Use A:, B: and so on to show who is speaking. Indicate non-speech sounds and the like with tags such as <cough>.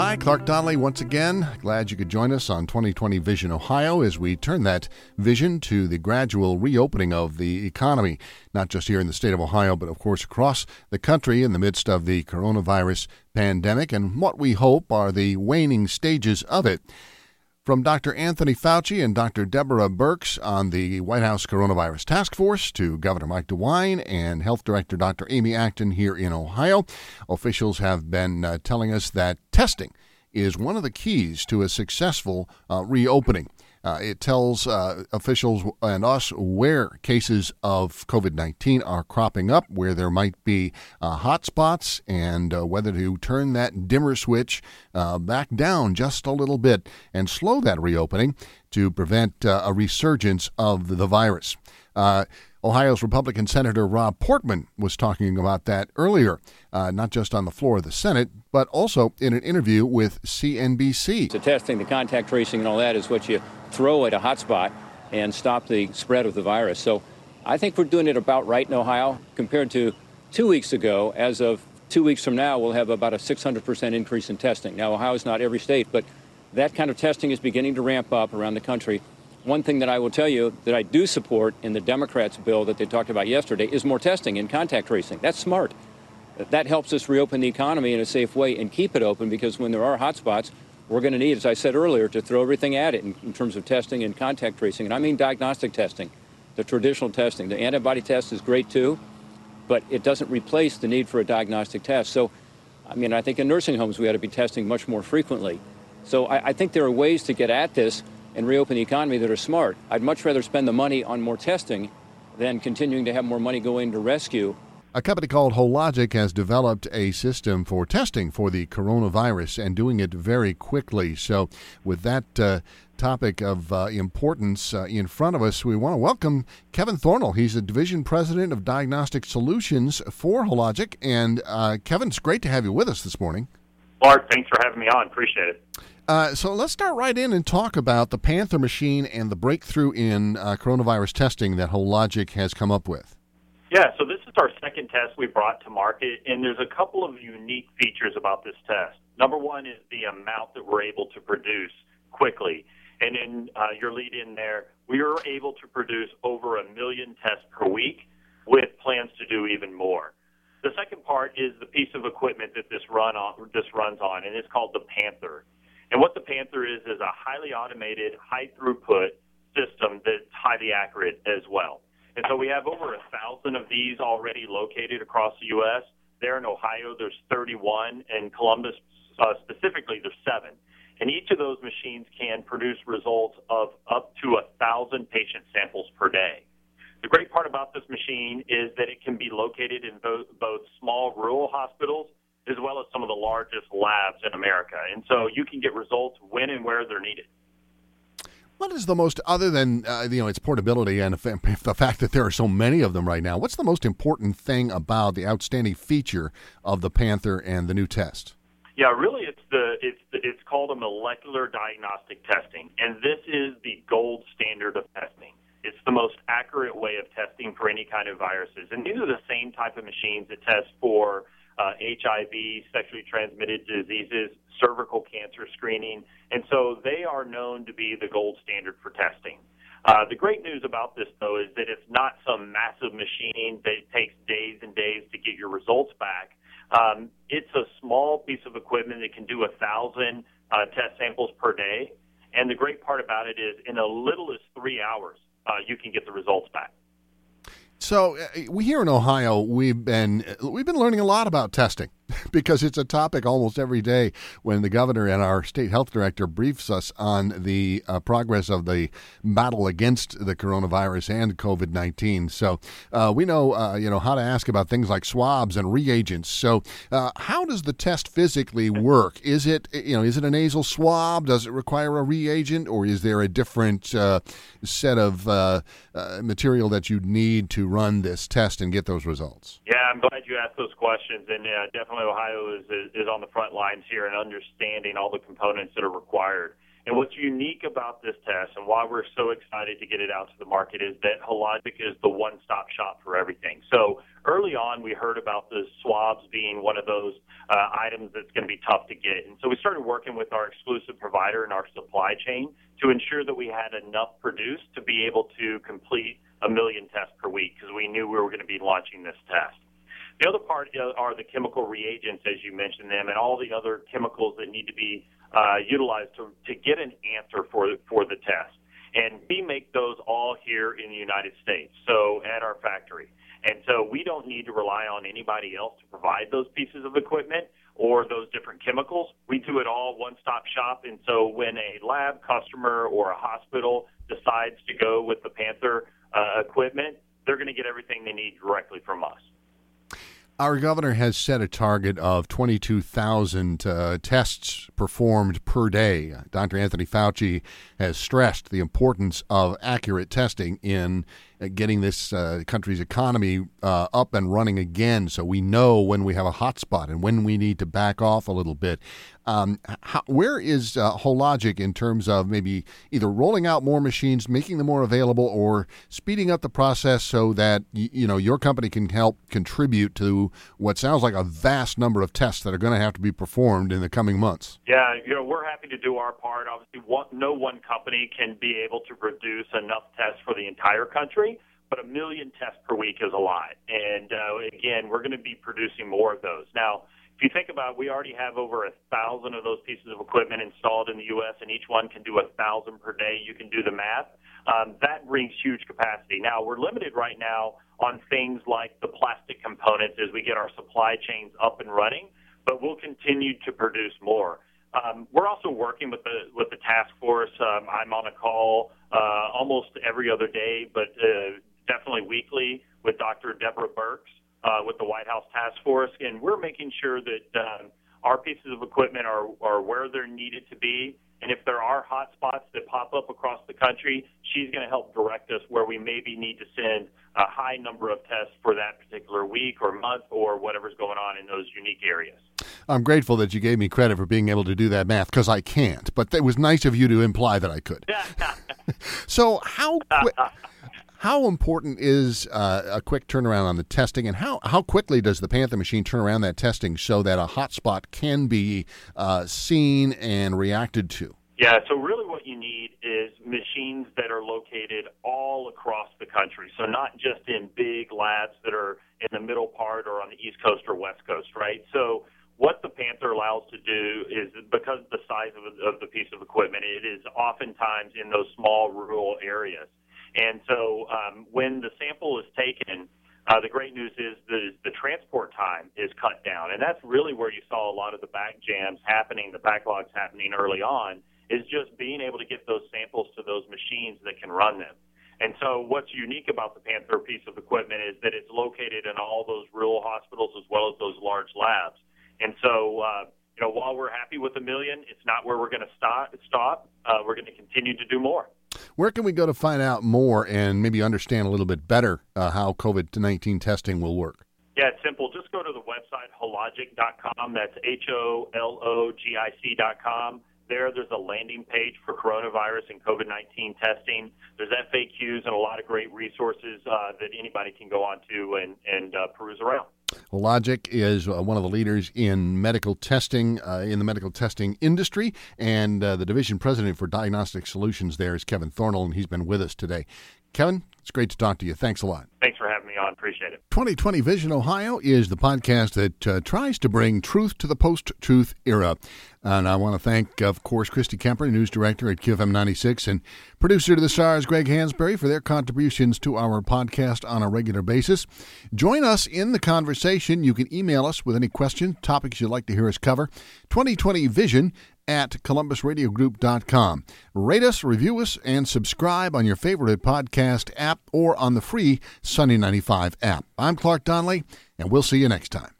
A: Hi, Clark Donnelly once again. Glad you could join us on 2020 Vision Ohio as we turn that vision to the gradual reopening of the economy, not just here in the state of Ohio, but of course across the country in the midst of the coronavirus pandemic and what we hope are the waning stages of it. From Dr. Anthony Fauci and Dr. Deborah Birx on the White House Coronavirus Task Force to Governor Mike DeWine and Health Director Dr. Amy Acton here in Ohio, officials have been uh, telling us that testing is one of the keys to a successful uh, reopening. Uh, it tells uh, officials and us where cases of COVID 19 are cropping up, where there might be uh, hot spots, and uh, whether to turn that dimmer switch uh, back down just a little bit and slow that reopening to prevent uh, a resurgence of the virus. Ohio's Republican Senator Rob Portman was talking about that earlier, uh, not just on the floor of the Senate, but also in an interview with CNBC.
B: The testing, the contact tracing, and all that is what you throw at a hotspot and stop the spread of the virus. So I think we're doing it about right in Ohio compared to two weeks ago. As of two weeks from now, we'll have about a 600% increase in testing. Now, Ohio is not every state, but that kind of testing is beginning to ramp up around the country. One thing that I will tell you that I do support in the Democrats' bill that they talked about yesterday is more testing and contact tracing. That's smart. That helps us reopen the economy in a safe way and keep it open because when there are hotspots, we're going to need, as I said earlier, to throw everything at it in, in, terms of testing and contact tracing. And I mean diagnostic testing, the traditional testing. The antibody test is great too, but it doesn't replace the need for a diagnostic test. So, I mean, I think in nursing homes we ought to be testing much more frequently. So I, I think there are ways to get at this and reopen the economy that are smart. I'd much rather spend the money on more testing than continuing to have more money go into rescue.
A: A company called Hologic has developed a system for testing for the coronavirus and doing it very quickly. So, with that uh, topic of uh, importance uh, in front of us, we want to welcome Kevin Thornal. He's the division president of diagnostic solutions for Hologic. And uh, Kevin, it's great to have you with us this morning.
C: Mark, thanks for having me on. Appreciate it.
A: Uh, so let's start right in and talk about the Panther machine and the breakthrough in uh, coronavirus testing that Hologic has come up with.
C: Yeah, so this is our second test we brought to market, and there's a couple of unique features about this test. Number one is the amount that we're able to produce quickly. And in uh, your lead in there, we are able to produce over a million tests per week with plans to do even more. The second part is the piece of equipment that this run on, this runs on, and it's called the Panther. And what the Panther is is a highly automated, high throughput system that's highly accurate as well. And so we have over a thousand of these already located across the U.S. There in Ohio, there's 31. In Columbus, uh, specifically, there's seven. And each of those machines can produce results of up to a thousand patient samples per day. The great part about this machine is that it can be located in both, both small rural hospitals as well as some of the largest labs in America. And so you can get results when and where they're needed.
A: What is the most, other than uh, you know its portability and the fact that there are so many of them right now? What's the most important thing about the outstanding feature of the Panther and the new test?
C: Yeah, really, it's the it's the, it's called a molecular diagnostic testing, and this is the gold standard of testing. It's the most accurate way of testing for any kind of viruses, and these are the same type of machines that test for uh, HIV, sexually transmitted diseases, cervical cancer screening, and so they are known to be the gold standard for testing. Uh, the great news about this, though, is that it's not some massive machine that takes days and days to get your results back. Um, it's a small piece of equipment that can do a thousand uh, test samples per day, and the great part about it is, in as little as three hours, uh, you can get the results.
A: So uh, we here in Ohio, we've been we've been learning a lot about testing <laughs> because it's a topic almost every day when the governor and our state health director briefs us on the uh, progress of the battle against the coronavirus and COVID nineteen. So uh, we know uh, you know how to ask about things like swabs and reagents. So uh, how does the test physically work? Is it you know is it a nasal swab? Does it require a reagent, or is there a different uh, set of material that you need to run this test and get those results?
C: Yeah, I'm glad you asked those questions, and uh, definitely Ohio is, is, on the front lines here in understanding all the components that are required. And what's unique about this test and why we're so excited to get it out to the market is that Hologic is the one-stop shop for everything. So early on, we heard about the swabs being one of those uh, items that's going to be tough to get. And so we started working with our exclusive provider in our supply chain to ensure that we had enough produced to be able to complete a million tests per week because we knew we were going to be launching this test. The other part are the chemical reagents, as you mentioned them, and all the other chemicals that need to be uh, utilized to, to get an answer for for the test. And we make those all here in the United States, so at our factory. And so we don't need to rely on anybody else to provide those pieces of equipment or those different chemicals. We do it all one stop shop. And so when a lab customer or a hospital decides to go with the Panther uh, equipment, they're going to get everything they need directly from us.
A: Our governor has set a target of 22,000 uh, tests performed per day. Dr. Anthony Fauci has stressed the importance of accurate testing in uh, getting this uh, country's economy uh, up and running again so we know when we have a hot spot and when we need to back off a little bit. Um, how, where is uh, Hologic in terms of maybe either rolling out more machines, making them more available, or speeding up the process so that y- you know your company can help contribute to what sounds like a vast number of tests that are going to have to be performed in the coming months?
C: Yeah, you know we're happy to do our part. Obviously, no one company can be able to produce enough tests for the entire country but a million tests per week is a lot. And uh, again, we're going to be producing more of those. Now, if you think about it, we already have over a thousand of those pieces of equipment installed in the U.S., and each one can do a thousand per day. You can do the math. Um, that brings huge capacity. Now, we're limited right now on things like the plastic components as we get our supply chains up and running, but we'll continue to produce more. Um, we're also working with the with the task force. Um, I'm on a call uh, almost every other day, but uh, definitely weekly with Dr. Deborah Birx uh, with the White House Task Force, and we're making sure that um, our pieces of equipment are, are where they're needed to be. And if there are hot spots that pop up across the country, she's going to help direct us where we maybe need to send a high number of tests for that particular week or month or whatever's going on in those unique areas.
A: I'm grateful that you gave me credit for being able to do that math because I can't, but it was nice of you to imply that I could. <laughs> <laughs> so, how quick. <laughs> How important is uh, a quick turnaround on the testing, and how, how quickly does the Panther machine turn around that testing so that a hotspot can be uh, seen and reacted to?
C: Yeah, so really what you need is machines that are located all across the country. So not just in big labs that are in the middle part or on the East Coast or West Coast, right? So what the Panther allows to do is because the size of, of the piece of equipment, it is oftentimes in those small rural areas. And so um, when the sample is taken, uh, the great news is the, the transport time is cut down. And that's really where you saw a lot of the back jams happening, the backlogs happening early on, is just being able to get those samples to those machines that can run them. And so what's unique about the Panther piece of equipment is that it's located in all those rural hospitals as well as those large labs. And so, uh, you know, while we're happy with a million, it's not where we're going to stop. Stop. Uh, we're going to continue to do more.
A: Where can we go to find out more and maybe understand a little bit better uh, how COVID 19 testing will work?
C: Yeah, it's simple. Just go to the website hologic.com. That's H O L O G I C.com. There, there's a landing page for coronavirus and COVID 19 testing. There's FAQs and a lot of great resources uh, that anybody can go on to and, and uh, peruse around.
A: Hologic is uh, one of the leaders in medical testing uh, in the medical testing industry, and uh, the division president for diagnostic solutions there is Kevin Thornal, and he's been with us today. Kevin, it's great to talk to you. Thanks a lot.
C: Thanks for having me on. Appreciate it.
A: 2020 Vision Ohio is the podcast that uh, tries to bring truth to the post truth era. And I want to thank, of course, Christy Kemper, news director at QFM 96, and producer to the stars, Greg Hansberry, for their contributions to our podcast on a regular basis. Join us in the conversation. You can email us with any questions, topics you'd like to hear us cover. 2020 Vision at columbusradiogroup.com. Rate us, review us, and subscribe on your favorite podcast app or on the free Sunny 95 app. I'm Clark Donnelly, and we'll see you next time.